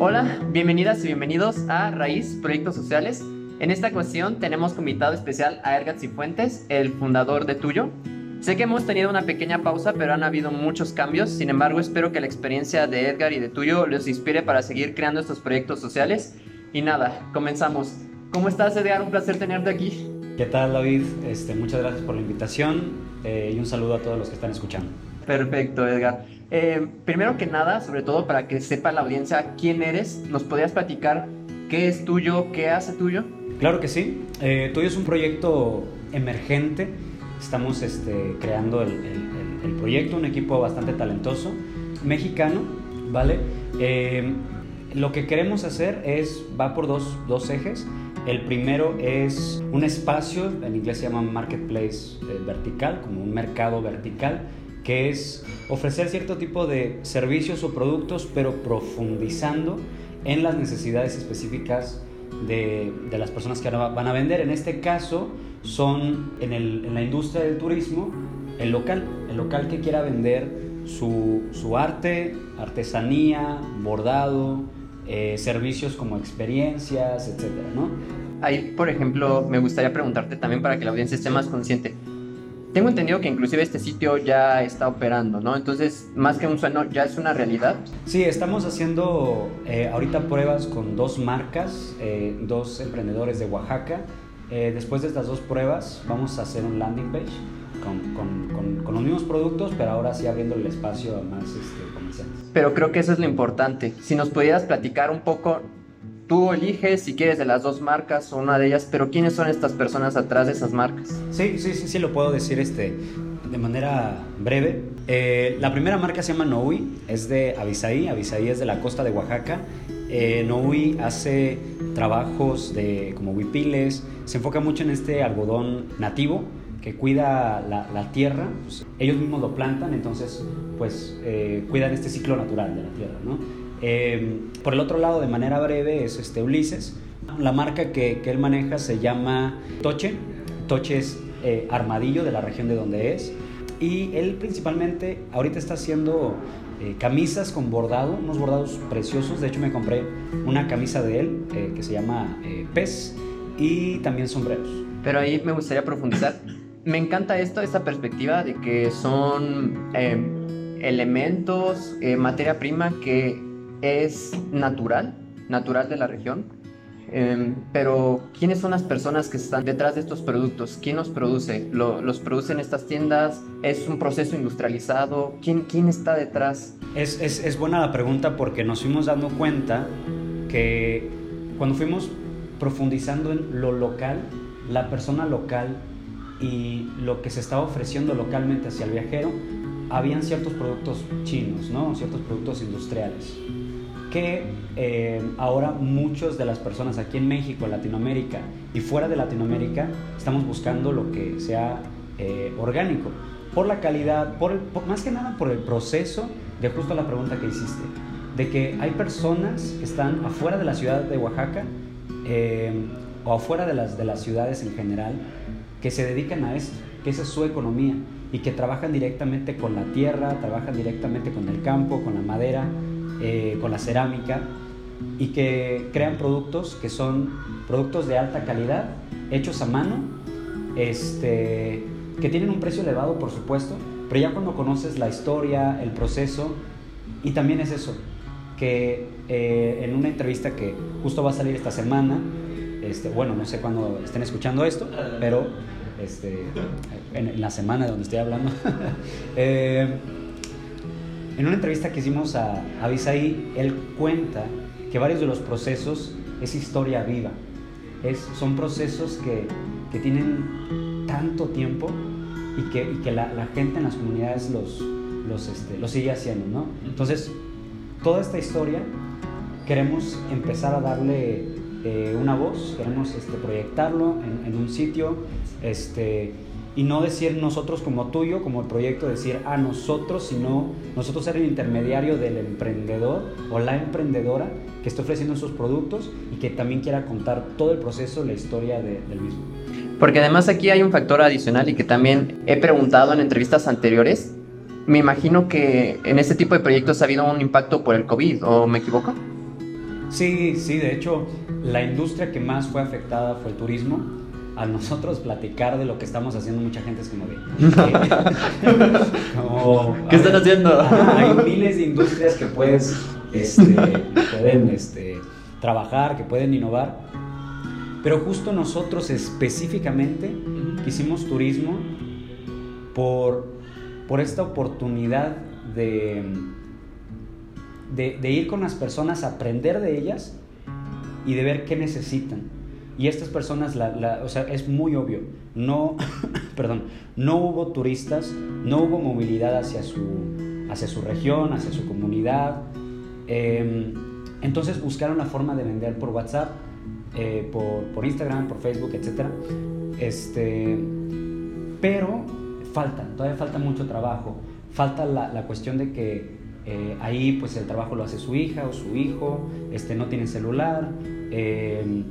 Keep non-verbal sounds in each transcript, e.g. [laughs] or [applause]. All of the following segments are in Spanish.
Hola, bienvenidas y bienvenidos a Raíz Proyectos Sociales. En esta ocasión tenemos como invitado especial a Edgar Cifuentes, el fundador de Tuyo. Sé que hemos tenido una pequeña pausa, pero han habido muchos cambios. Sin embargo, espero que la experiencia de Edgar y de Tuyo les inspire para seguir creando estos proyectos sociales. Y nada, comenzamos. ¿Cómo estás, Edgar? Un placer tenerte aquí. ¿Qué tal, David? Este, muchas gracias por la invitación eh, y un saludo a todos los que están escuchando. Perfecto, Edgar. Eh, primero que nada, sobre todo para que sepa la audiencia quién eres, ¿nos podrías platicar qué es tuyo, qué hace tuyo? Claro que sí. Eh, tuyo es un proyecto emergente. Estamos este, creando el, proyecto, un equipo bastante talentoso, mexicano, ¿vale? Eh, lo que queremos hacer es, va por dos, dos ejes. El primero es un espacio, en inglés se llama marketplace vertical, como un mercado vertical, que es ofrecer cierto tipo de servicios o productos, pero profundizando en las necesidades específicas de, las personas que van a vender. En este caso, son en, la industria del turismo el local, el local que quiera vender su, arte, artesanía, bordado, eh, servicios como experiencias, etc. ¿no? Ahí, por ejemplo, me gustaría preguntarte también para que la audiencia esté más consciente. Tengo entendido que inclusive este sitio ya está operando, ¿no? Entonces, más que un sueño, ya es una realidad. Sí, estamos haciendo eh, ahorita pruebas con dos marcas, eh, dos emprendedores de Oaxaca. Eh, después de estas dos pruebas, vamos a hacer un landing page con, con, con, los mismos productos, pero ahora sí abriendo el espacio a más este, comerciantes. Pero creo que eso es lo importante. Si nos pudieras platicar un poco Tú eliges si quieres de las dos marcas o una de ellas, pero ¿quiénes son estas personas atrás de esas marcas? Sí, sí, sí, sí lo puedo decir este, de manera breve. Eh, la primera marca se llama Noui, es de Avisaí, Avisaí es de la costa de Oaxaca. Eh, Noui hace trabajos de, como huipiles, se enfoca mucho en este algodón nativo que cuida la, tierra, ellos mismos lo plantan, entonces pues eh, cuidan este ciclo natural de la tierra, ¿no? Em, por el otro lado, de manera breve, es este Ulises. La marca que, que él maneja se llama Toche. Toche es eh, armadillo de la región de donde es. Y él principalmente ahorita está haciendo eh, camisas con bordado, unos bordados preciosos. De hecho, me compré una camisa de él eh, que se llama Pez y también sombreros. Pero ahí me gustaría profundizar. Me encanta esto, esta perspectiva de que son elementos, materia prima que es natural, natural de la región. Em, pero, ¿quiénes son las personas que están detrás de estos productos? ¿Quién los produce? ¿Los producen estas tiendas? ¿Es un proceso industrializado? ¿Quién, quién está detrás? Es, es, es buena la pregunta porque nos fuimos dando cuenta que cuando fuimos profundizando en lo local, la persona local y lo que se estaba ofreciendo localmente hacia el viajero, habían ciertos productos chinos, ¿no? ciertos productos industriales que eh, ahora muchos de las personas aquí en México, en Latinoamérica y fuera de Latinoamérica estamos buscando lo que sea eh, orgánico, por la calidad, por, más que nada por el proceso de justo la pregunta que hiciste, de que hay personas que están afuera de la ciudad de Oaxaca eh, o afuera de las, de las ciudades en general que se dedican a esto, que esa es su economía y que trabajan directamente con la tierra, trabajan directamente con el campo, con la madera, eh, con la cerámica y que crean productos que son productos de alta calidad, hechos a mano, este, que tienen un precio elevado, por supuesto, pero ya cuando conoces la historia, el proceso, y también es eso, que eh, en una entrevista que justo va a salir esta semana, este, bueno, no sé cuándo estén escuchando esto, pero este, en, la semana de donde estoy hablando, [laughs] eh, en una entrevista que hicimos a Abisaí, él cuenta que varios de los procesos es historia viva. Son procesos que, tienen tanto tiempo y que, la, gente en las comunidades este, los sigue haciendo, ¿no? Entonces, toda esta historia queremos empezar a darle eh, una voz, queremos este, proyectarlo en, en, un sitio, este, y no decir nosotros como tuyo, como el proyecto, decir a nosotros, sino nosotros ser el intermediario del emprendedor o la emprendedora que está ofreciendo esos productos y que también quiera contar todo el proceso, la historia del mismo. Porque además aquí hay un factor adicional y que también he preguntado en entrevistas anteriores. Me imagino que en este tipo de proyectos ha habido un impacto por el COVID, ¿o me equivoco? Sí, sí, de hecho, la industria que más fue afectada fue el turismo. A nosotros platicar de lo que estamos haciendo, mucha gente es como de. [laughs] ¿Qué están haciendo? hay miles de industrias que puedes, este, pueden este, trabajar, que pueden innovar. Pero justo nosotros específicamente hicimos turismo por, por esta oportunidad de de, ir con las personas, aprender de ellas y de ver qué necesitan. Y estas personas, la, o sea, es muy obvio, no, [coughs] perdón, no hubo turistas, no hubo movilidad hacia su, hacia su región, hacia su comunidad. Em, entonces buscaron la forma de vender por WhatsApp, eh, por, por, Instagram, por Facebook, etc. Este, pero falta, todavía falta mucho trabajo. Falta la, la cuestión de que eh, ahí pues el trabajo lo hace su hija o su hijo, este, no tiene celular, em,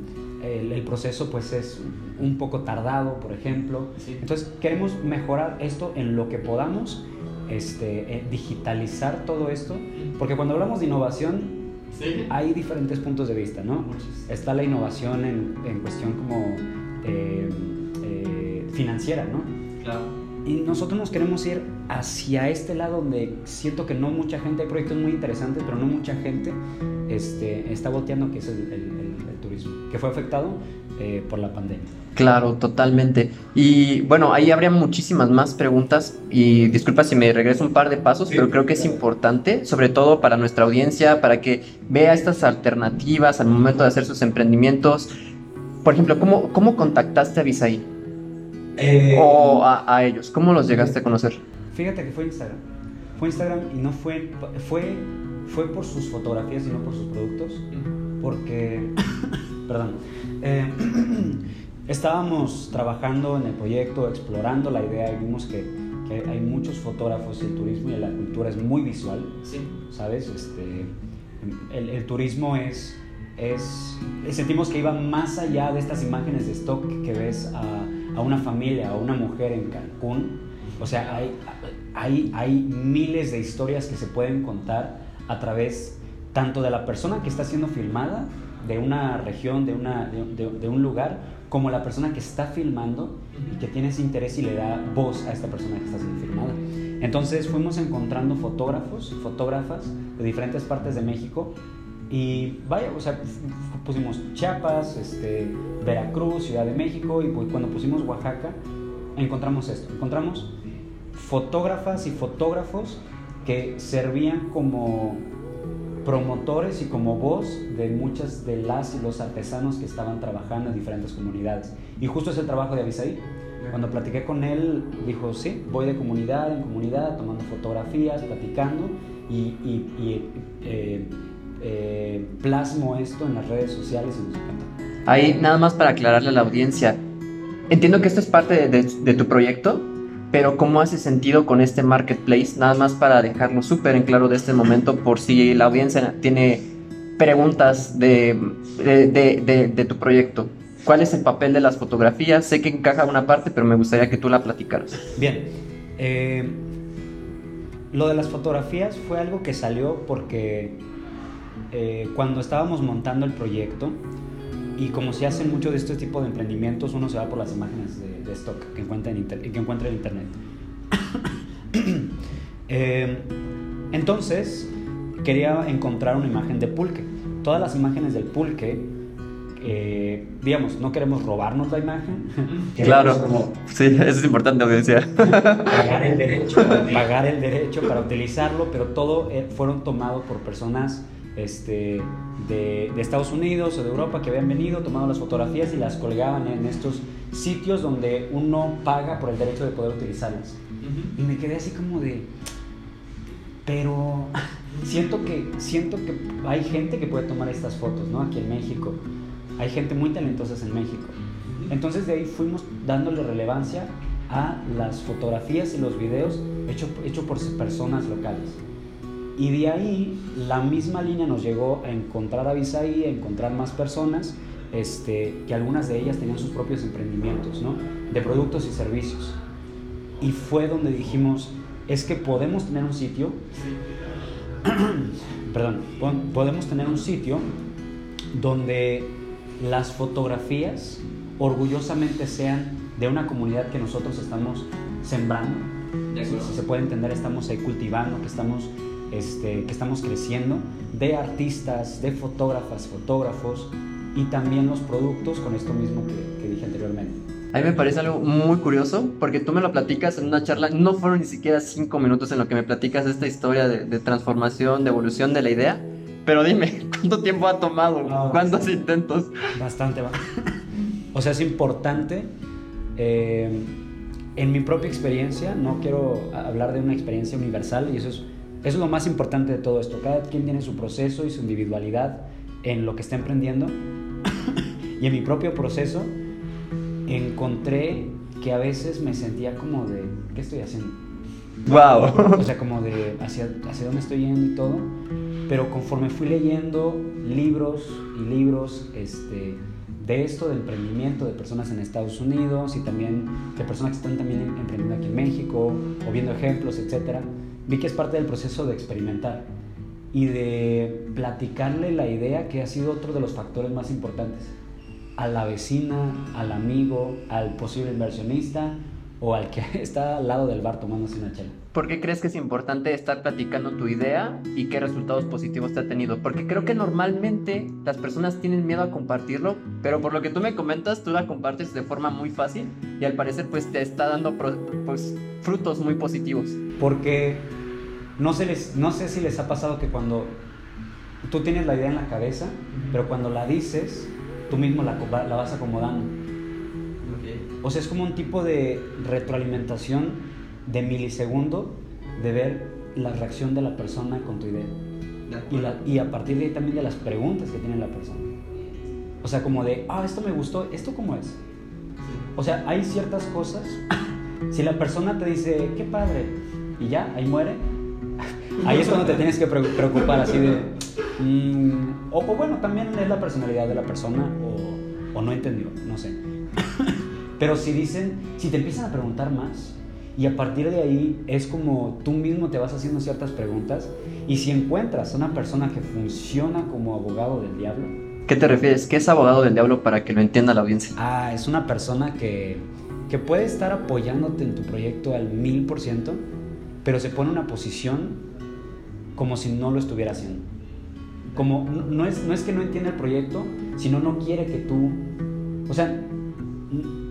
el, proceso pues es un poco tardado, por ejemplo. Entonces queremos mejorar esto en lo que podamos, este, eh, digitalizar todo esto, porque cuando hablamos de innovación hay diferentes puntos de vista, ¿no? Está la innovación en, en cuestión como em, eh, financiera, ¿no? Claro y nosotros nos queremos ir hacia este lado donde siento que no mucha gente, hay proyectos muy interesantes, pero no mucha gente este, está volteando, que es el, turismo, que fue afectado eh, por la pandemia. Claro, totalmente. Y bueno, ahí habría muchísimas más preguntas y disculpa si me regreso un par de pasos, pero creo que es importante, sobre todo para nuestra audiencia, para que vea estas alternativas al momento de hacer sus emprendimientos. Por ejemplo, ¿cómo, cómo contactaste a Visaí? Eh, o a, ellos? ¿Cómo los llegaste a conocer? Fíjate que fue Instagram. Fue Instagram y no fue, fue, fue por sus fotografías y no por sus productos. Porque, [laughs] perdón, eh, [clears throat] estábamos trabajando en el proyecto, explorando la idea y vimos que, que hay muchos fotógrafos y el turismo y la cultura es muy visual. Sí. ¿Sabes? Este, el, el turismo es, es, sentimos que iba más allá de estas imágenes de stock que ves a a una familia, a una mujer en Cancún. O sea, hay, hay, hay miles de historias que se pueden contar a través tanto de la persona que está siendo filmada, de una región, de, una, de, un lugar, como la persona que está filmando y que tiene ese interés y le da voz a esta persona que está siendo filmada. Entonces fuimos encontrando fotógrafos, fotógrafas de diferentes partes de México y vaya, o sea, pusimos Chiapas, este, Veracruz, Ciudad de México y pues cuando pusimos Oaxaca encontramos esto, encontramos fotógrafas y fotógrafos que servían como promotores y como voz de muchas de las y los artesanos que estaban trabajando en diferentes comunidades. Y justo es el trabajo de Avisaí. Cuando platiqué con él, dijo, sí, voy de comunidad en comunidad, tomando fotografías, platicando y, y, eh, eh, plasmo esto en las redes sociales y nos encanta. Ahí, nada más para aclararle a la audiencia, entiendo que esto es parte de, tu proyecto, pero ¿cómo hace sentido con este marketplace? Nada más para dejarlo súper en claro de este momento, por si la audiencia tiene preguntas de, de, tu proyecto. ¿Cuál es el papel de las fotografías? Sé que encaja una parte, pero me gustaría que tú la platicaras. Bien. Eh, lo de las fotografías fue algo que salió porque eh, cuando estábamos montando el proyecto, y como se hacen mucho de este tipo de emprendimientos, uno se va por las imágenes de, stock que encuentra en, que encuentra en internet. [coughs] Eh, entonces, quería encontrar una imagen de pulque. Todas las imágenes del pulque, eh, digamos, no queremos robarnos la imagen. [laughs] Claro, como, sí, eso es importante, audiencia. [laughs] Pagar el derecho, [laughs] pagar el derecho para utilizarlo, pero todo fueron tomados por personas este, de, Estados Unidos o de Europa que habían venido, tomado las fotografías y las colgaban en estos sitios donde uno paga por el derecho de poder utilizarlas. Y me quedé así como de, pero siento que, siento que hay gente que puede tomar estas fotos, ¿no? Aquí en México. Hay gente muy talentosa en México. Entonces de ahí fuimos dándole relevancia a las fotografías y los videos hechos hecho por personas locales. Y de ahí la misma línea nos llegó a encontrar a Visaí, a encontrar más personas, este, que algunas de ellas tenían sus propios emprendimientos, ¿no? De productos y servicios. Y fue donde dijimos, es que podemos tener un sitio, [clears throat] perdón, podemos tener un sitio donde las fotografías orgullosamente sean de una comunidad que nosotros estamos sembrando. Si, se puede entender, estamos ahí cultivando, que estamos, este, que estamos creciendo, de artistas, de fotógrafas, fotógrafos y también los productos con esto mismo que, que dije anteriormente. A mí me parece algo muy curioso porque tú me lo platicas en una charla, no fueron ni siquiera cinco minutos en lo que me platicas esta historia de, de transformación, de evolución de la idea. Pero dime, [laughs] ¿cuánto tiempo ha tomado? ¿Cuántos intentos? Bastante. o sea, es importante. Eh, en mi propia experiencia, no quiero hablar de una experiencia universal y eso es, es lo más importante de todo esto. Cada quien tiene su proceso y su individualidad en lo que está emprendiendo. [coughs] y en mi propio proceso encontré que a veces me sentía como de, ¿qué estoy haciendo? Wow. O sea, como de hacia, hacia dónde estoy yendo y todo. Pero conforme fui leyendo libros y libros este, de esto, de emprendimiento de personas en Estados Unidos y también de personas que están también em, emprendiendo aquí en México o viendo ejemplos, etcétera, vi que es parte del proceso de experimentar y de platicarle la idea que ha sido otro de los factores más importantes a la vecina, al amigo, al posible inversionista o al que [laughs] está al lado del bar tomándose una chela. ¿Por qué crees que es importante estar platicando tu idea y qué resultados positivos te ha tenido? Porque creo que normalmente las personas tienen miedo a compartirlo, pero por lo que tú me comentas, tú la compartes de forma muy fácil y al parecer pues te está dando pues, frutos muy positivos. Porque no, se les, no sé si les ha pasado que cuando tú tienes la idea en la cabeza, pero cuando la dices, tú mismo la, la vas acomodando. O sea, es como un tipo de retroalimentación de milisegundo de ver la reacción de la persona con tu idea. Y, la, y, a partir de ahí también de las preguntas que tiene la persona. O sea, como de, ah, esto me gustó, ¿esto cómo es? O sea, hay ciertas cosas. [laughs] si la persona te dice, qué padre, y ya, ahí muere, ahí es cuando te tienes que preocupar así de... Mm, o, o, bueno, también es la personalidad de la persona o, o no entendió, no sé. [laughs] Pero si dicen, si te empiezan a preguntar más, y a partir de ahí es como tú mismo te vas haciendo ciertas preguntas, y si encuentras a una persona que funciona como abogado del diablo. ¿Qué te refieres? ¿Qué es abogado del diablo para que lo entienda la audiencia? Ah, es una persona que, que puede estar apoyándote en tu proyecto al mil por ciento, pero se pone en una posición como si no lo estuviera haciendo. Como no es, no es que no entienda el proyecto, sino no quiere que tú, o sea,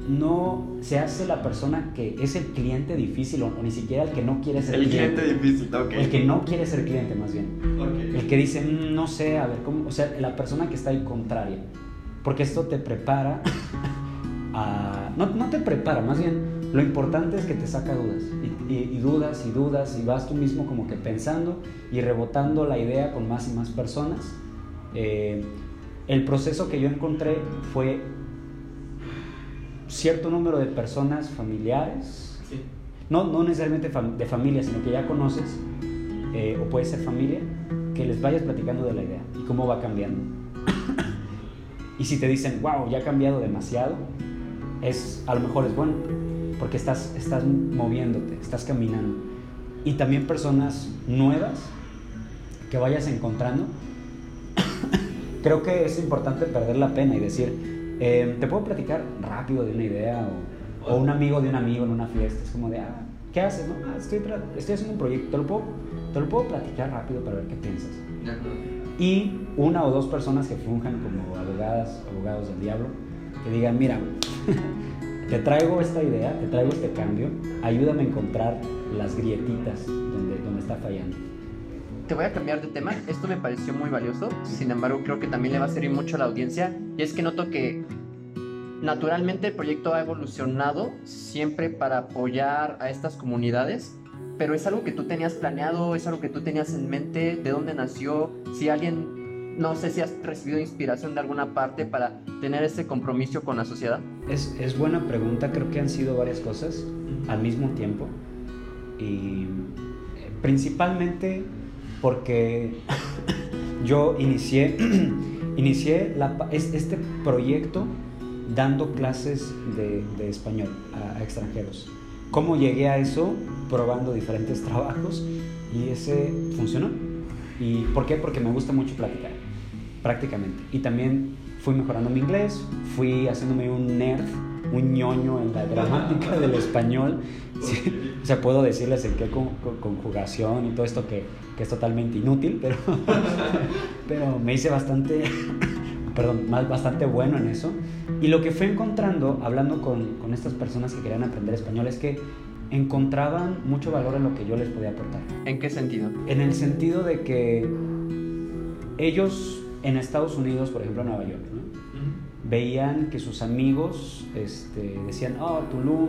no se hace la persona que es el cliente difícil o, ni siquiera el que no quiere ser el cliente. difícil, ok. El que no quiere ser cliente más bien. El que dice, mm, no sé, a ver, ¿cómo? O sea, la persona que está ahí contraria. Porque esto te prepara [laughs] a... No, no te prepara, más bien lo importante es que te saca dudas. Y, y, dudas y dudas y vas tú mismo como que pensando y rebotando la idea con más y más personas. Eh, el proceso que yo encontré fue cierto número de personas familiares, no, no necesariamente de familia, sino que ya conoces, eh, o puede ser familia, que les vayas platicando de la idea y cómo va cambiando. [coughs] y si te dicen, wow, ya ha cambiado demasiado, es, a lo mejor es bueno, porque estás, estás moviéndote, estás caminando. Y también personas nuevas que vayas encontrando. [coughs] Creo que es importante perder la pena y decir, eh, te puedo platicar rápido de una idea o, un amigo de un amigo en una fiesta. Es como de, ah, ¿qué haces? No? Ah, estoy, estoy haciendo un proyecto, te lo, puedo, te lo puedo platicar rápido para ver qué piensas. Y una o dos personas que funjan como abogadas, abogados del diablo, que digan, mira, [laughs] te traigo esta idea, te traigo este cambio, ayúdame a encontrar las grietitas donde, donde está fallando te voy a cambiar de tema. Esto me pareció muy valioso. Sin embargo, creo que también le va a servir mucho a la audiencia. Y es que noto que naturalmente el proyecto ha evolucionado siempre para apoyar a estas comunidades. Pero es algo que tú tenías planeado, es algo que tú tenías en mente, de dónde nació, si alguien, no sé si has recibido inspiración de alguna parte para tener ese compromiso con la sociedad. Es, es buena pregunta, creo que han sido varias cosas al mismo tiempo. Y eh, principalmente porque [coughs] yo inicié, [coughs] inicié este proyecto dando clases de, español a, extranjeros. ¿Cómo llegué a eso? Probando diferentes [laughs] trabajos y ese funcionó. ¿Y por qué? Porque me gusta mucho platicar. Prácticamente. Y también fui mejorando mi inglés, fui haciéndome un nerd, un ñoño en la gramática del español. o sea, puedo decirles en qué conjugación y todo esto que, que es totalmente inútil, pero, [laughs] pero me hice bastante, [laughs] perdón, más, bastante bueno en eso. Y lo que fui encontrando, hablando con, con estas personas que querían aprender español, es que encontraban mucho valor en lo que yo les podía aportar. ¿En qué sentido? En el sentido de que ellos en Estados Unidos, por ejemplo en Nueva York, veían que sus amigos este, decían, oh, Tulum,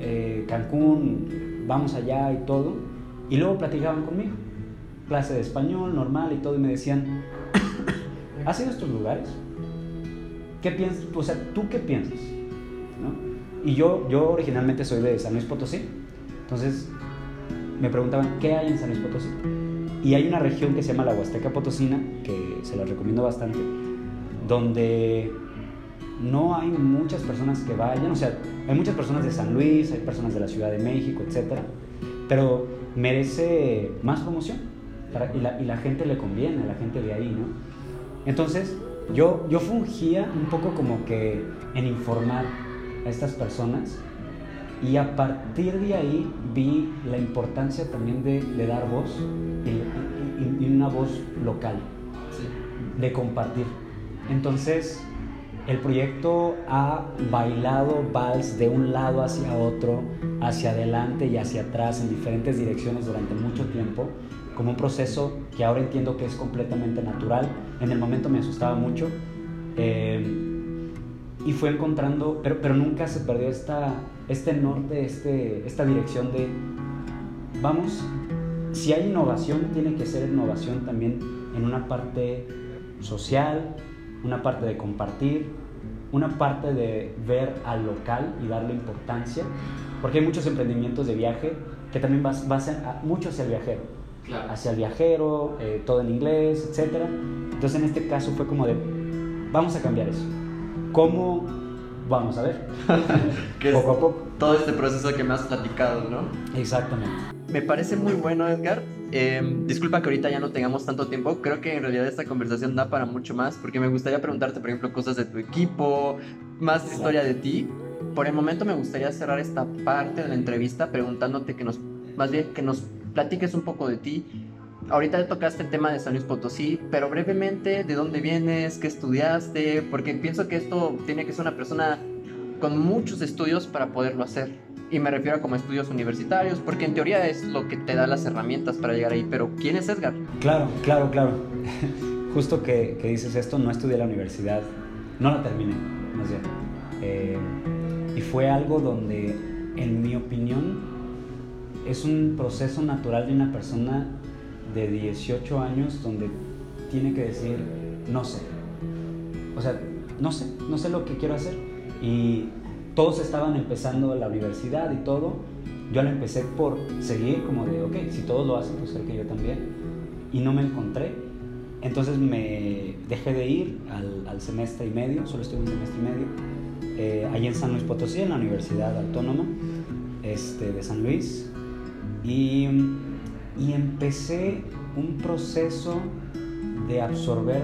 eh, Cancún, vamos allá y todo, y luego platicaban conmigo, clase de español normal y todo, y me decían, [coughs] ¿has ido a estos lugares? ¿Qué piensas? O sea, ¿tú qué piensas? Y yo, yo originalmente soy de San Luis Potosí, entonces me preguntaban, ¿qué hay en San Luis Potosí? Y hay una región que se llama la Huasteca Potosina, que se la recomiendo bastante, donde no hay muchas personas que vayan, o sea, hay muchas personas de San Luis, hay personas de la Ciudad de México, etc. Pero merece más promoción y, la, y, la, gente le conviene, la gente de ahí, ¿no? Entonces, yo, yo fungía un poco como que en informar a estas personas y a partir de ahí vi la importancia también de, de dar voz y, una voz local, de compartir. Entonces, el proyecto ha bailado vals de un lado hacia otro, hacia adelante y hacia atrás en diferentes direcciones durante mucho tiempo, como un proceso que ahora entiendo que es completamente natural. En el momento me asustaba mucho. Eh, y fue encontrando, pero, pero nunca se perdió esta, este norte, este, esta dirección de, vamos, si hay innovación, tiene que ser innovación también en una parte social, una parte de compartir, una parte de ver al local y darle importancia, porque hay muchos emprendimientos de viaje que también vas, mucho hacia el viajero, hacia el viajero, eh, todo en inglés, etc. Entonces en este caso fue como de, vamos a cambiar eso ¿Cómo? Vamos a ver. [laughs] poco a poco. Todo este proceso que me has platicado, ¿no? Exactamente. Me parece muy bueno, Edgar. Em, disculpa que ahorita ya no tengamos tanto tiempo. Creo que en realidad esta conversación da para mucho más, porque me gustaría preguntarte, por ejemplo, cosas de tu equipo, más historia de ti. Por el momento me gustaría cerrar esta parte de la entrevista preguntándote que nos, más bien que nos platiques un poco de ti, ahorita tocaste el tema de San Luis Potosí, pero brevemente, ¿de dónde vienes? ¿Qué estudiaste? Porque pienso que esto tiene que ser una persona con muchos estudios para poderlo hacer. Y me refiero a como estudios universitarios, porque en teoría es lo que te da las herramientas para llegar ahí. Pero ¿quién es Edgar? Claro, claro, claro. [laughs] Justo que, dices esto, no estudié la universidad, no la terminé, más bien. Eh, y fue algo donde, en mi opinión, es un proceso natural de una persona de 18 años donde tiene que decir, no sé. O sea, no sé, no sé lo que quiero hacer. Y todos estaban empezando la universidad y todo. Yo la empecé por seguir como de, ok, si todos lo hacen, pues creo que yo también. Y no me encontré. Entonces me dejé de ir al, semestre y medio, solo estuve un semestre y medio, eh, allí en San Luis Potosí, en la Universidad Autónoma este, de San Luis. Y y empecé un proceso de absorber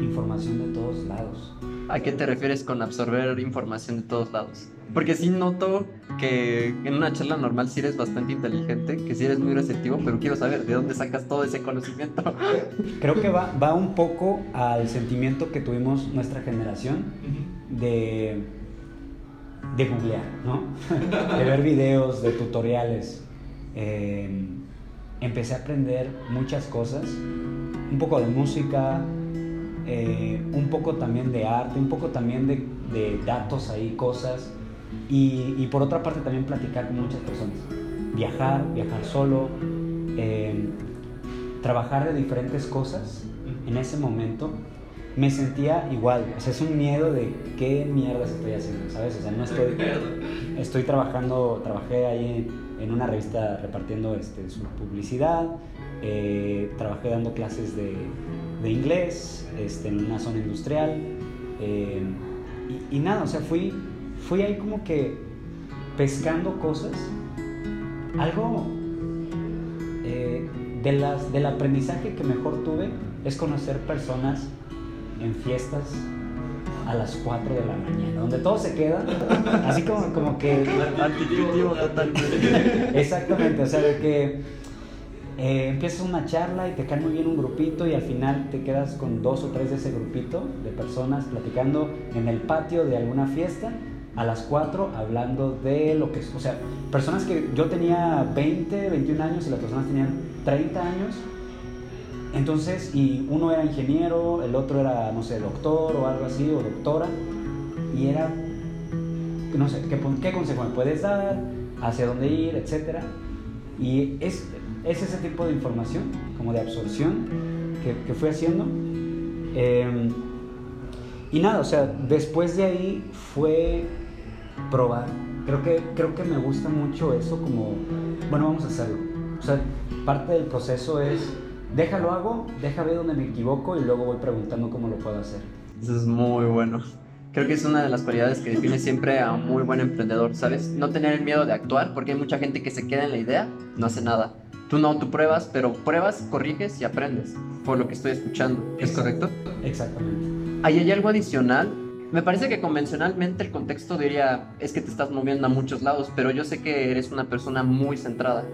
información de todos lados. ¿A qué te refieres con absorber información de todos lados? Porque sí noto que en una charla normal sí eres bastante inteligente, que sí eres muy receptivo, pero quiero saber de dónde sacas todo ese conocimiento. [laughs] Creo que va, va un poco al sentimiento que tuvimos nuestra generación de, de googlear, ¿no? [laughs] de ver videos, de tutoriales. Eh, empecé a aprender muchas cosas, un poco de música, eh, un poco también de arte, un poco también de, de datos ahí, cosas, y, y, por otra parte también platicar con muchas personas, viajar, viajar solo, eh, trabajar de diferentes cosas en ese momento. Me sentía igual, o sea, es un miedo de qué mierda estoy haciendo, ¿sabes? O sea, no estoy, [laughs] estoy trabajando, trabajé ahí en una revista repartiendo este, su publicidad, eh, trabajé dando clases de, de inglés este, en una zona industrial eh, y, nada, o sea, fui, fui ahí como que pescando cosas, algo eh, de las, del aprendizaje que mejor tuve es conocer personas en fiestas a las 4 de la mañana, donde todos se quedan, así como, como que... Antiintuitivo totalmente. [laughs] Exactamente, o sea, de que eh, empiezas una charla y te cae muy bien un grupito y al final te quedas con dos o tres de ese grupito de personas platicando en el patio de alguna fiesta a las 4 hablando de lo que es, o sea, personas que yo tenía 20, 21 años y las personas tenían 30 años entonces, y uno era ingeniero, el otro era, no sé, doctor o algo así, o doctora, y era, no sé, ¿qué, consejo me puedes dar? ¿Hacia dónde ir? Etcétera. Y es, es ese tipo de información, como de absorción, que, que fui haciendo. Em, y nada, o sea, después de ahí fue probar. Creo que, creo que me gusta mucho eso como, bueno, vamos a hacerlo. O sea, parte del proceso es déjalo hago, deja ver dónde me equivoco y luego voy preguntando cómo lo puedo hacer. Eso es muy bueno. Creo que es una de las cualidades que define siempre a un muy buen emprendedor, ¿sabes? No tener el miedo de actuar, porque hay mucha gente que se queda en la idea, no hace nada. Tú no, tú pruebas, pero pruebas, corriges y aprendes, por lo que estoy escuchando. ¿Es correcto? Exactamente. ¿Hay, ¿Hay algo adicional? Me parece que convencionalmente el contexto diría es que te estás moviendo a muchos lados, pero yo sé que eres una persona muy centrada.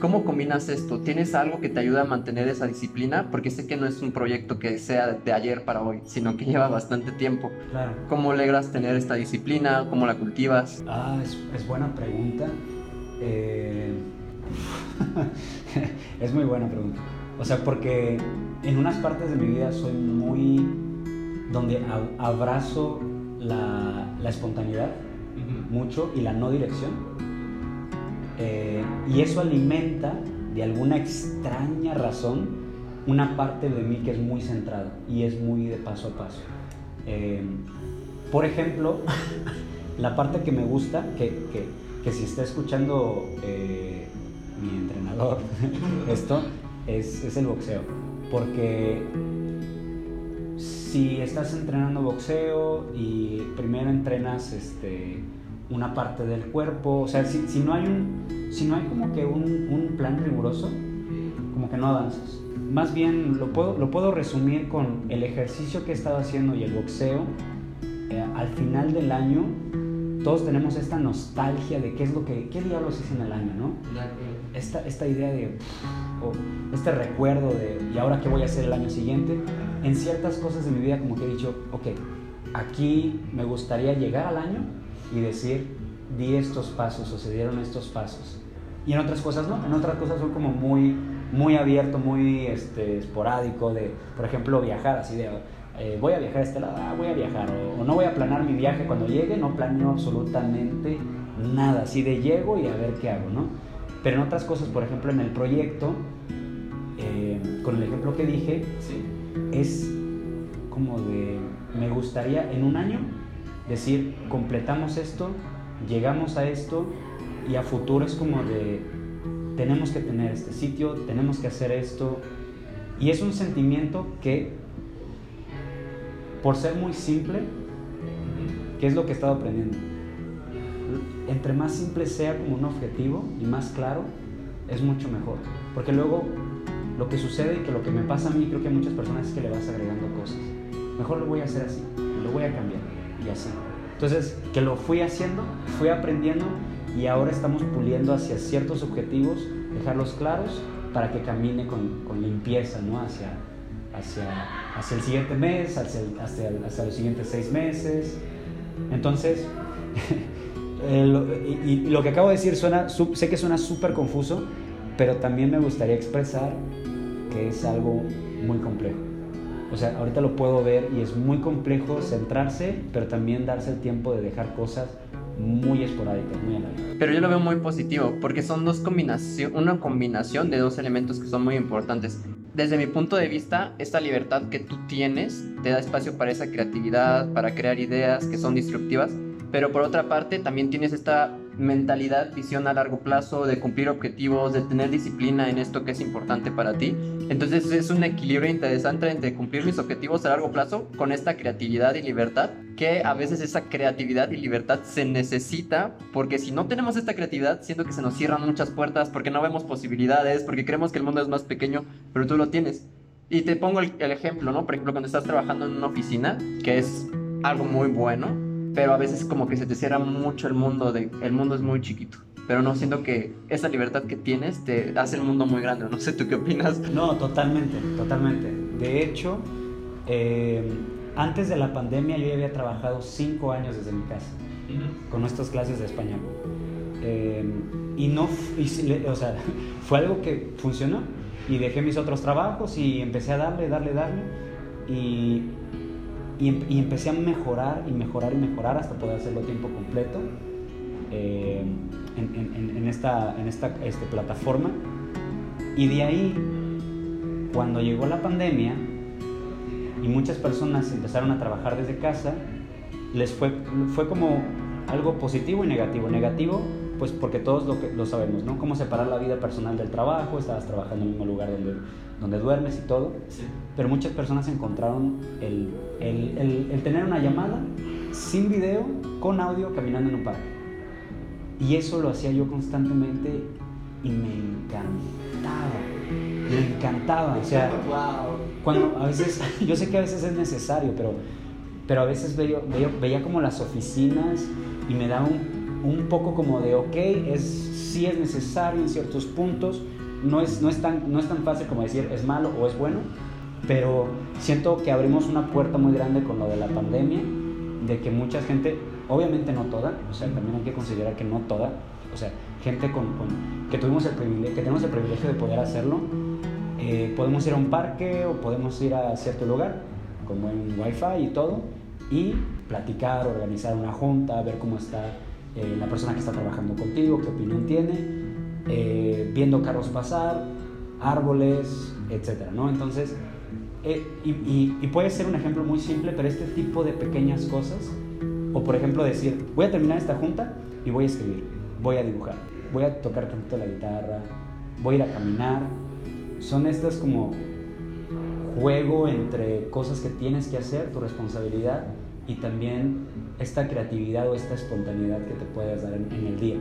¿Cómo combinas esto? ¿Tienes algo que te ayuda a mantener esa disciplina? Porque sé que no es un proyecto que sea de ayer para hoy, sino que lleva bastante tiempo. Claro. ¿Cómo logras tener esta disciplina? ¿Cómo la cultivas? Ah, es, es buena pregunta. Eh... [laughs] es muy buena pregunta. O sea, porque en unas partes de mi vida soy muy... donde abrazo la, la espontaneidad uh -huh. mucho y la no dirección eh, y eso alimenta, de alguna extraña razón, una parte de mí que es muy centrada y es muy de paso a paso. Eh, por ejemplo, [laughs] la parte que me gusta, que, que, que si está escuchando eh, mi entrenador [laughs] esto, es, es el boxeo. Porque si estás entrenando boxeo y primero entrenas este, una parte del cuerpo, o sea, si, si no hay un, si no hay como que un, un, plan riguroso, como que no avanzas. Más bien lo puedo, lo puedo resumir con el ejercicio que he estado haciendo y el boxeo. Eh, al final del año, todos tenemos esta nostalgia de qué es lo que, qué diablos hice en el año, ¿no? Esta, esta idea de, o este recuerdo de, ¿y ahora qué voy a hacer el año siguiente? En ciertas cosas de mi vida como que he dicho, ok, aquí me gustaría llegar al año y decir, di estos pasos o se dieron estos pasos. Y en otras cosas no, en otras cosas son como muy, muy abierto, muy este, esporádico, de, por ejemplo, viajar, así de, eh, voy a viajar a este lado, ah, voy a viajar, o, o, no voy a planear mi viaje cuando llegue, no planeo absolutamente nada, así de llego y a ver qué hago, ¿no? Pero en otras cosas, por ejemplo, en el proyecto, eh, con el ejemplo que dije, sí. es como de, me gustaría en un año decir, completamos esto, llegamos a esto y a futuro es como de, tenemos que tener este sitio, tenemos que hacer esto. Y es un sentimiento que, por ser muy simple, que es lo que he estado aprendiendo, entre más simple sea como un objetivo y más claro, es mucho mejor. Porque luego lo que sucede y que lo que me pasa a mí, creo que a muchas personas es que le vas agregando cosas. Mejor lo voy a hacer así, lo voy a cambiar y así. Entonces, que lo fui haciendo, fui aprendiendo y ahora estamos puliendo hacia ciertos objetivos, dejarlos claros para que camine con, con limpieza, ¿no? Hacia, hacia, hacia el siguiente mes, hacia, el, hacia, hacia los siguientes seis meses. Entonces, [laughs] y, y, lo que acabo de decir suena, sé que suena súper confuso, pero también me gustaría expresar que es algo muy complejo. O sea, ahorita lo puedo ver y es muy complejo centrarse, pero también darse el tiempo de dejar cosas muy esporádicas, muy análisis. Pero yo lo veo muy positivo, porque son dos combinación, una combinación de dos elementos que son muy importantes. Desde mi punto de vista, esta libertad que tú tienes te da espacio para esa creatividad, para crear ideas que son disruptivas, pero por otra parte también tienes esta mentalidad, visión a largo plazo, de cumplir objetivos, de tener disciplina en esto que es importante para ti. Entonces es un equilibrio interesante entre cumplir mis objetivos a largo plazo con esta creatividad y libertad, que a veces esa creatividad y libertad se necesita, porque si no tenemos esta creatividad, siento que se nos cierran muchas puertas, porque no vemos posibilidades, porque creemos que el mundo es más pequeño, pero tú lo tienes. Y te pongo el, ejemplo, ¿no? Por ejemplo, cuando estás trabajando en una oficina, que es algo muy bueno, pero a veces como que se te cierra mucho el mundo, de, el mundo es muy chiquito. Pero no siento que esa libertad que tienes te hace el mundo muy grande. No sé, ¿tú qué opinas? No, totalmente, totalmente. De hecho, eh, antes de la pandemia yo ya había trabajado cinco años desde mi casa con nuestras clases de español. Eh, y no, y, o sea, [laughs] fue algo que funcionó. Y dejé mis otros trabajos y empecé a darle, darle, darle. Y, y, empecé a mejorar y mejorar y mejorar hasta poder hacerlo tiempo completo eh, en, en, esta, en esta este, plataforma. Y de ahí, cuando llegó la pandemia y muchas personas empezaron a trabajar desde casa, les fue, fue como algo positivo y negativo. Negativo, pues porque todos lo, que, lo sabemos, ¿no? Cómo separar la vida personal del trabajo, estabas trabajando en el mismo lugar donde, donde duermes y todo. Pero muchas personas encontraron el, el, el, tener una llamada sin video, con audio, caminando en un parque. Y eso lo hacía yo constantemente y me encantaba. Me encantaba. O sea, cuando a veces, [laughs] yo sé que a veces es necesario, pero pero a veces veía, veía, como las oficinas y me da un, un, poco como de, ok, es, sí es necesario en ciertos puntos, no es, no, es tan, no es tan fácil como decir es malo o es bueno, pero siento que abrimos una puerta muy grande con lo de la pandemia, de que mucha gente, obviamente no toda, o sea, también hay que considerar que no toda, o sea, gente con, que, tuvimos el privilegio, que tenemos el privilegio de poder hacerlo, eh, podemos ir a un parque o podemos ir a cierto lugar con buen wifi y todo, y platicar, organizar una junta, ver cómo está eh, la persona que está trabajando contigo, qué opinión tiene, eh, viendo carros pasar, árboles, etcétera, ¿no? Entonces, eh, y, puede ser un ejemplo muy simple, pero este tipo de pequeñas cosas, o por ejemplo decir, voy a terminar esta junta y voy a escribir, voy a dibujar, voy a tocar tantito la guitarra, voy a ir a caminar, son estas como juego entre cosas que tienes que hacer, tu responsabilidad y también esta creatividad o esta espontaneidad que te puedes dar en, el día.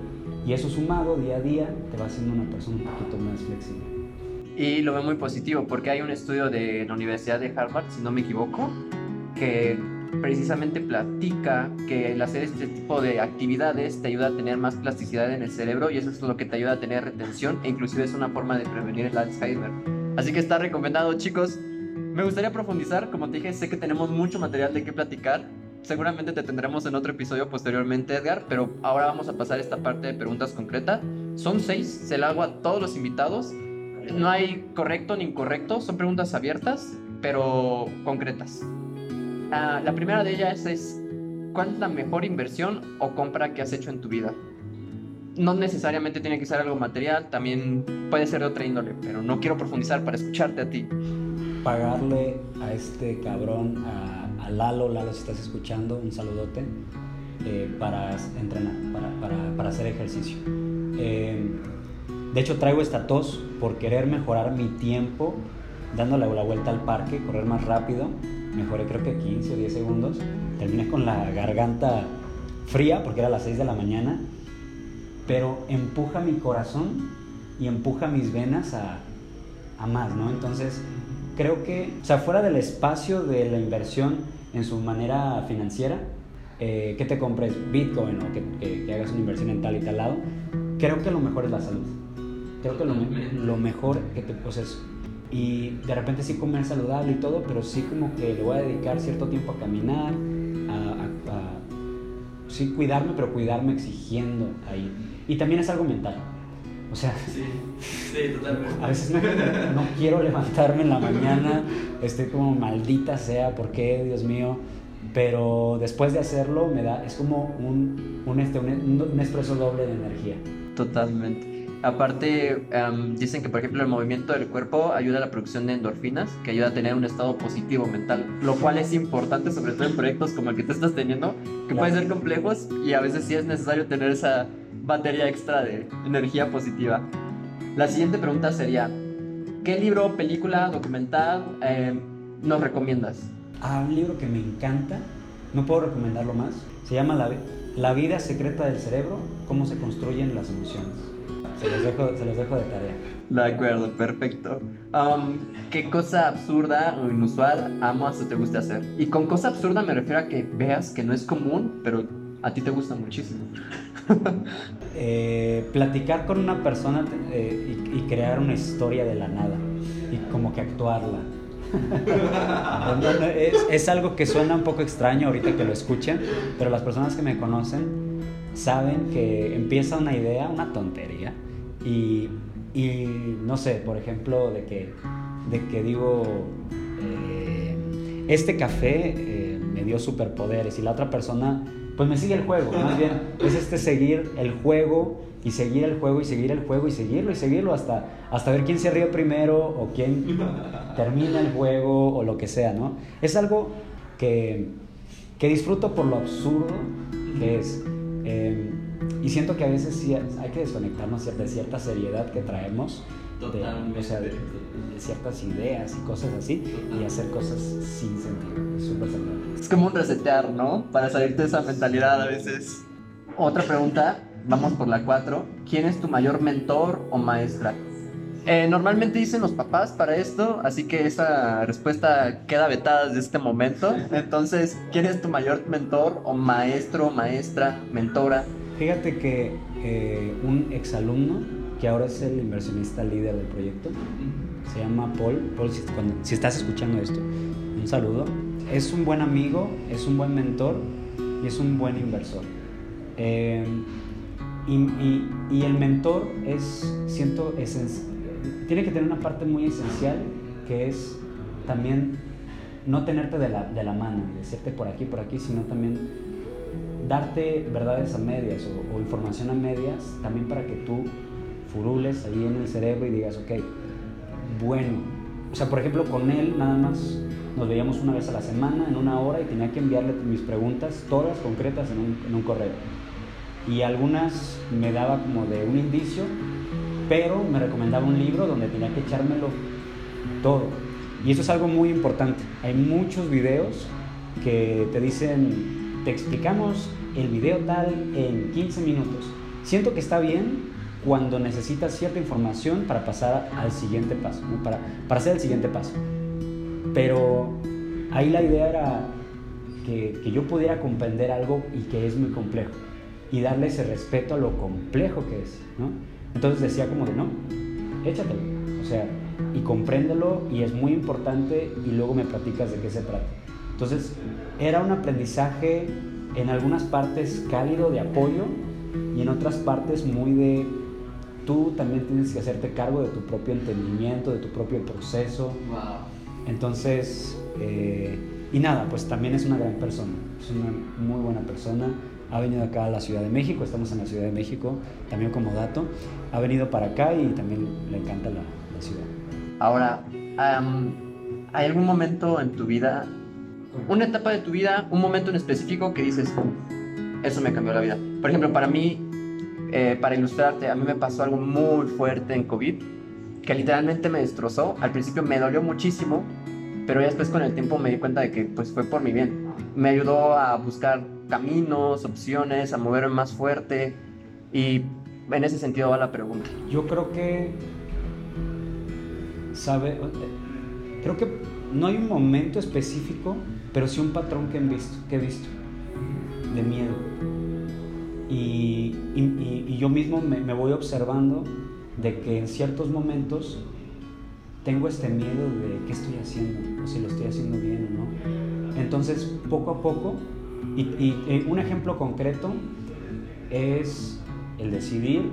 Y eso sumado día a día te va haciendo una persona un poquito más flexible. Y lo veo muy positivo porque hay un estudio de la Universidad de Harvard, si no me equivoco, que precisamente platica que el hacer este tipo de actividades te ayuda a tener más plasticidad en el cerebro y eso es lo que te ayuda a tener retención e inclusive es una forma de prevenir el Alzheimer. Así que está recomendado chicos. Me gustaría profundizar, como te dije, sé que tenemos mucho material de qué platicar. Seguramente te tendremos en otro episodio posteriormente, Edgar, pero ahora vamos a pasar esta parte de preguntas concretas. Son seis, se la hago a todos los invitados. No hay correcto ni incorrecto, son preguntas abiertas, pero concretas. Ah, la primera de ellas es, ¿cuál es la mejor inversión o compra que has hecho en tu vida? No necesariamente tiene que ser algo material, también puede ser de otra índole, pero no quiero profundizar para escucharte a ti pagarle a este cabrón, a, Lalo, Lalo si estás escuchando, un saludote, eh, para entrenar, para, hacer ejercicio. Eh, de hecho traigo esta tos por querer mejorar mi tiempo, dándole la vuelta al parque, correr más rápido. Mejoré creo que 15 o 10 segundos. Terminé con la garganta fría porque era las 6 de la mañana. Pero empuja mi corazón y empuja mis venas a, a más, ¿no? Entonces creo que, o sea, fuera del espacio de la inversión en su manera financiera, eh, que te compres Bitcoin o que, hagas una inversión en tal y tal lado, creo que lo mejor es la salud. Creo que lo, lo mejor que te, pues y de repente sí comer saludable y todo, pero sí como que le voy a dedicar cierto tiempo a caminar, a, a sí cuidarme, pero cuidarme exigiendo ahí. Y también es algo mental. O sea, sí, sí, totalmente. A veces no, quiero levantarme en la mañana, estoy como maldita sea, ¿por qué, Dios mío? Pero después de hacerlo me da, es como un, un, este, un, expreso doble de energía. Totalmente. Aparte, em, dicen que, por ejemplo, el movimiento del cuerpo ayuda a la producción de endorfinas, que ayuda a tener un estado positivo mental, lo cual es importante, sobre todo en proyectos como el que tú estás teniendo, que pueden ser complejos y a veces sí es necesario tener esa batería extra de energía positiva. La siguiente pregunta sería, ¿qué libro, película, documental eh, nos recomiendas? Ah, un libro que me encanta, no puedo recomendarlo más, se llama La, La vida secreta del cerebro, cómo se construyen las emociones. se los dejo, se los dejo de tarea. De acuerdo, perfecto. Um, ¿Qué cosa absurda o inusual amas o te gusta hacer? Y con cosa absurda me refiero a que veas que no es común, pero a ti te gusta muchísimo. [laughs] Eh, platicar con una persona eh, y, crear una historia de la nada y como que actuarla. [laughs] es, es, algo que suena un poco extraño ahorita que lo escuchen, pero las personas que me conocen saben que empieza una idea, una tontería, y, y no sé, por ejemplo, de que, de que digo, eh, este café me dio superpoderes y la otra persona pues me sigue el juego, más bien es este seguir el juego y seguir el juego y seguir el juego y seguirlo y seguirlo hasta, hasta ver quién se ríe primero o quién [laughs] termina el juego o lo que sea, ¿no? Es algo que, que disfruto por lo absurdo que es. Em, y siento que a veces sí hay que desconectarnos de cierta seriedad que traemos de, o sea, de, ciertas ideas y cosas así y hacer cosas sin sentido. Es súper Es como un resetear, ¿no? Para salirte de esa mentalidad a veces. Otra pregunta, vamos por la cuatro. ¿Quién es tu mayor mentor o maestra? Eh, normalmente dicen los papás para esto, así que esa respuesta queda vetada desde este momento. Entonces, ¿quién es tu mayor mentor o maestro, maestra, mentora? Fíjate que eh, un exalumno que ahora es el inversionista líder del proyecto. Se llama Paul. Paul, si, estás escuchando esto, un saludo. Es un buen amigo, es un buen mentor y es un buen inversor. Eh, y, el mentor es, siento, tiene que tener una parte muy esencial que es también no tenerte de la, de la mano y decirte por aquí, por aquí, sino también darte verdades a medias o, o información a medias, también para que tú furules ahí en el cerebro y digas, ok, bueno. O sea, por ejemplo, con él nada más nos veíamos una vez a la semana, en una hora, y tenía que enviarle mis preguntas, todas concretas, en un, en un correo. Y algunas me daba como de un indicio, pero me recomendaba un libro donde tenía que echármelo todo. Y eso es algo muy importante. Hay muchos videos que te dicen, te explicamos el video tal en 15 minutos. Siento que está bien, cuando necesitas cierta información para pasar al siguiente paso, para, para hacer el siguiente paso. Pero ahí la idea era que, que, yo pudiera comprender algo y que es muy complejo y darle ese respeto a lo complejo que es, ¿no? Entonces decía como de, no, échatelo, o sea, y compréndelo y es muy importante y luego me platicas de qué se trata. Entonces, era un aprendizaje en algunas partes cálido de apoyo y en otras partes muy de tú también tienes que hacerte cargo de tu propio entendimiento, de tu propio proceso. Entonces, eh, y nada, pues también es una gran persona, es una muy buena persona. Ha venido acá a la Ciudad de México, estamos en la Ciudad de México, también como dato. Ha venido para acá y también le encanta la, ciudad. Ahora, ¿hay algún momento en tu vida, una etapa de tu vida, un momento en específico que dices, eso me cambió la vida? Por ejemplo, para mí, eh, para ilustrarte, a mí me pasó algo muy fuerte en COVID, que literalmente me destrozó. Al principio me dolió muchísimo, pero ya después con el tiempo me di cuenta de que pues fue por mi bien. Me ayudó a buscar caminos, opciones, a moverme más fuerte y en ese sentido va la pregunta. Yo creo que, ¿sabe? Creo que no hay un momento específico, pero sí un patrón que he visto, que he visto de miedo y, yo mismo me, voy observando de que en ciertos momentos tengo este miedo de qué estoy haciendo, o si lo estoy haciendo bien o no. Entonces, poco a poco, y, y un ejemplo concreto es el decidir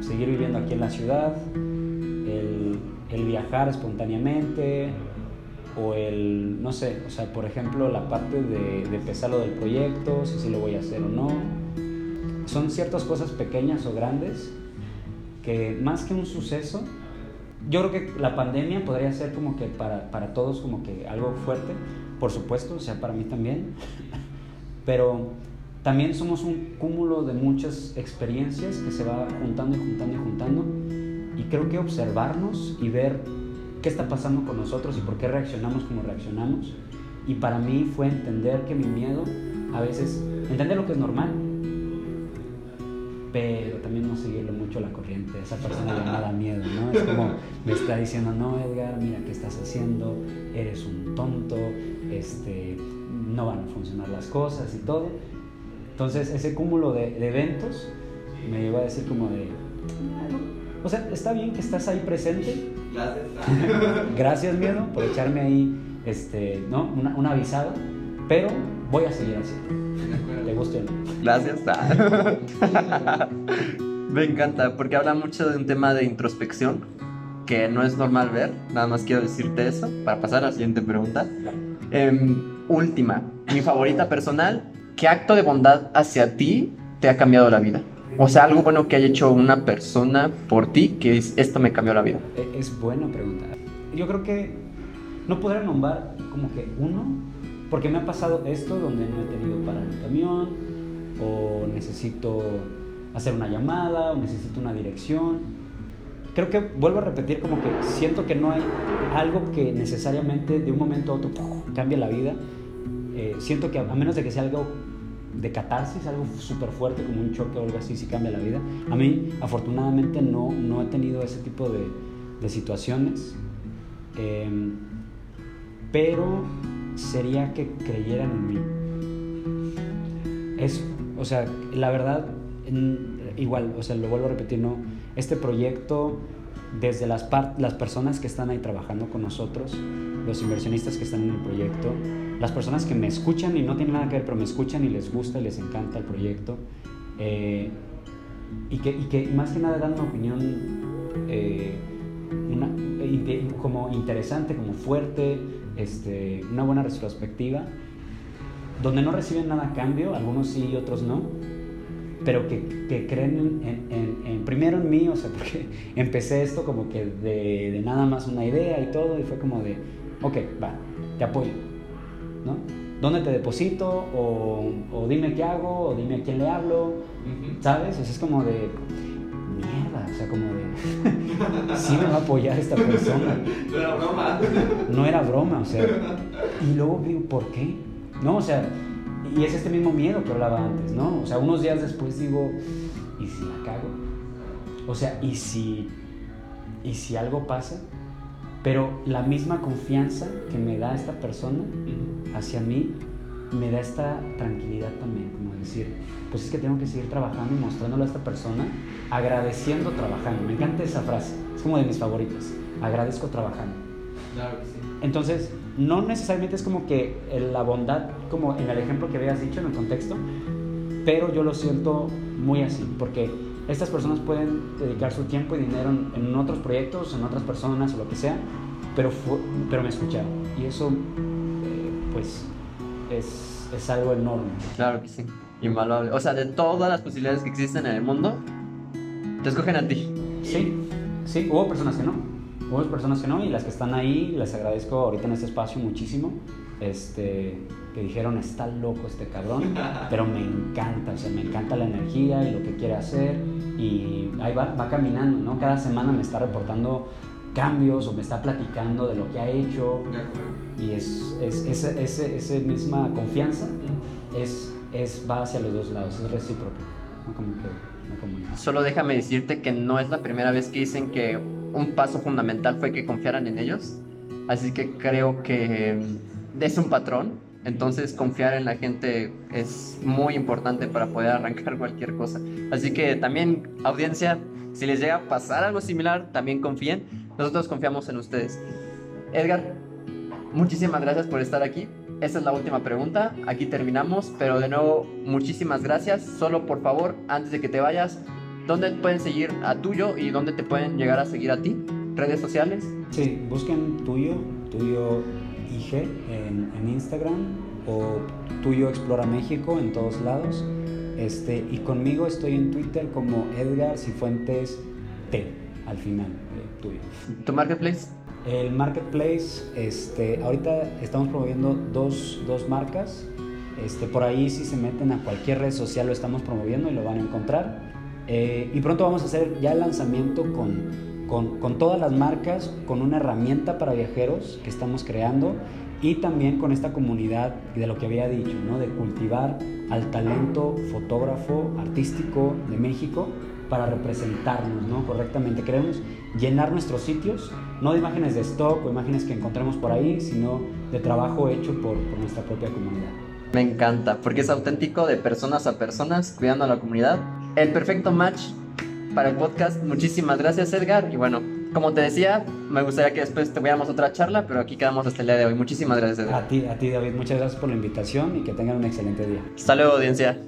seguir viviendo aquí en la ciudad, el, el viajar espontáneamente, o el, no sé, o sea, por ejemplo, la parte de, de pesar lo del proyecto, si sí lo voy a hacer o no, son ciertas cosas pequeñas o grandes que más que un suceso, yo creo que la pandemia podría ser como que para, para todos como que algo fuerte, por supuesto, o sea, para mí también, [laughs] pero también somos un cúmulo de muchas experiencias que se va juntando y juntando y juntando, y creo que observarnos y ver qué está pasando con nosotros y por qué reaccionamos como reaccionamos, y para mí fue entender que mi miedo, a veces, entender lo que es normal, pero también no seguirle mucho la corriente. Esa persona ya me da miedo, ¿no? Es como me está diciendo, no, Edgar, mira qué estás haciendo, eres un tonto, este, no van a funcionar las cosas y todo. Entonces, ese cúmulo de, de eventos me llevó a decir como de, o sea, está bien que estás ahí presente. Gracias. [laughs] Gracias, miedo, por echarme ahí, este, ¿no? Una, una avisada, pero voy a seguir haciendo. ¿Te gusta Gracias. [laughs] Me encanta, porque habla mucho de un tema de introspección que no es normal ver. Nada más quiero decirte eso para pasar a la siguiente pregunta. Em, última, mi favorita personal. ¿Qué acto de bondad hacia ti te ha cambiado la vida? O sea, algo bueno que haya hecho una persona por ti que es, esto me cambió la vida. E, es buena pregunta. Yo creo que no podré nombrar como que uno, porque me ha pasado esto donde no he tenido para el camión, o necesito hacer una llamada, o necesito una dirección. Creo que vuelvo a repetir como que siento que no hay algo que necesariamente de un momento a otro cambie la vida. Eh, siento que a menos de que sea algo de catarsis, algo súper fuerte como un choque o algo así, si cambia la vida. A mí, afortunadamente, no, no he tenido ese tipo de, de situaciones, em, pero sería que creyeran en mí. Eso, o sea, la verdad, igual, o sea, lo vuelvo a repetir, no, este proyecto, desde las, las personas que están ahí trabajando con nosotros, los inversionistas que están en el proyecto, las personas que me escuchan y no tienen nada que ver, pero me escuchan y les gusta y les encanta el proyecto. Eh, y, que, y, que, más que nada dan una opinión eh, como interesante, como fuerte, este, una buena retrospectiva, donde no reciben nada a cambio, algunos sí y otros no, pero que, que creen en, en, primero en mí, o sea, [laughs] porque empecé esto como que de, de nada más una idea y todo, y fue como de, ok, va, te apoyo ¿no? ¿Dónde te deposito? O, o, dime qué hago, o dime a quién le hablo, ¿sabes? O sea, es como de, mierda, o sea, como de, [laughs] sí me va a apoyar esta persona. No era broma. No era broma, o sea, y luego digo, ¿por qué? No, o sea, y es este mismo miedo que hablaba antes, ¿no? O sea, unos días después digo, ¿y si la cago? O sea, ¿y si, y si algo pasa? Pero la misma confianza que me da esta persona hacia mí me da esta tranquilidad también, decir, pues es que tengo que seguir trabajando y mostrándolo a esta persona, agradeciendo trabajando. Me encanta esa frase, es como de mis favoritas, agradezco trabajando. Claro que sí. Entonces, no necesariamente es como que la bondad, como en el ejemplo que habías dicho en el contexto, pero yo lo siento muy así, porque estas personas pueden dedicar su tiempo y dinero en, otros proyectos, en otras personas o lo que sea, pero, pero me escucharon. Y eso, eh, pues, es, es, algo enorme. Claro que sí, invaluable. O sea, de todas las posibilidades que existen en el mundo, te escogen a ti. Sí, sí, hubo personas que no. Hubo personas que no y las que están ahí, les agradezco ahorita en este espacio muchísimo. Este, que dijeron, está loco este cabrón, [laughs] pero me encanta, o sea, me encanta la energía y lo que quiere hacer y ahí va, va caminando, ¿no? Cada semana me está reportando cambios o me está platicando de lo que ha hecho y es, es, esa misma confianza es, es, va hacia los dos lados, es recíproco, Solo déjame decirte que no es la primera vez que dicen que un paso fundamental fue que confiaran en ellos, así que creo que es un patrón entonces confiar en la gente es muy importante para poder arrancar [laughs] cualquier cosa. Así que también audiencia, si les llega a pasar algo similar, también confíen. Nosotros confiamos en ustedes. Edgar, muchísimas gracias por estar aquí. Esta es la última pregunta. Aquí terminamos, pero de nuevo, muchísimas gracias. Solo por favor, antes de que te vayas, ¿dónde pueden seguir a tuyo y dónde te pueden llegar a seguir a ti? ¿Redes sociales? Sí, busquen tuyo, tuyo IG en, en, Instagram o Tuyo Explora México en todos lados. Este, y conmigo estoy en Twitter como Edgar Cifuentes T al final, eh, tuyo. ¿Tu marketplace? El marketplace, este, ahorita estamos promoviendo dos, dos marcas. Este, por ahí si se meten a cualquier red social lo estamos promoviendo y lo van a encontrar. Eh, y pronto vamos a hacer ya el lanzamiento con con, con todas las marcas, con una herramienta para viajeros que estamos creando y también con esta comunidad de lo que había dicho, ¿no? de cultivar al talento fotógrafo artístico de México para representarnos ¿no? correctamente. Queremos llenar nuestros sitios, no de imágenes de stock o imágenes que encontremos por ahí, sino de trabajo hecho por, por nuestra propia comunidad. Me encanta, porque es auténtico de personas a personas, cuidando a la comunidad. El perfecto match para el podcast. Muchísimas gracias, Edgar. Y bueno, como te decía, me gustaría que después tuviéramos otra charla, pero aquí quedamos hasta el día de hoy. Muchísimas gracias, Edgar. A ti, a ti David, muchas gracias por la invitación y que tengan un excelente día. Hasta luego, audiencia.